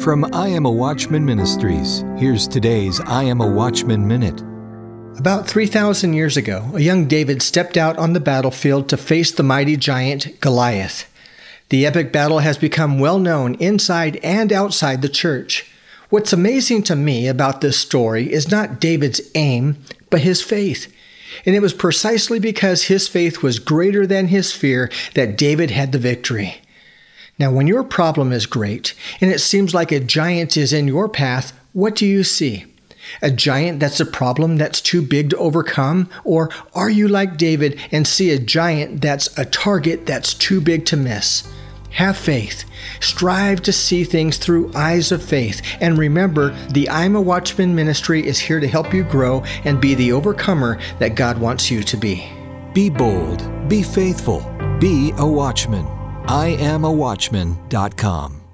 From I Am a Watchman Ministries, here's today's I Am a Watchman Minute. About 3,000 years ago, a young David stepped out on the battlefield to face the mighty giant Goliath. The epic battle has become well known inside and outside the church. What's amazing to me about this story is not David's aim, but his faith. And it was precisely because his faith was greater than his fear that David had the victory. Now, when your problem is great and it seems like a giant is in your path, what do you see? A giant that's a problem that's too big to overcome? Or are you like David and see a giant that's a target that's too big to miss? Have faith. Strive to see things through eyes of faith. And remember, the I'm a Watchman ministry is here to help you grow and be the overcomer that God wants you to be. Be bold, be faithful, be a watchman. I am a watchman.com.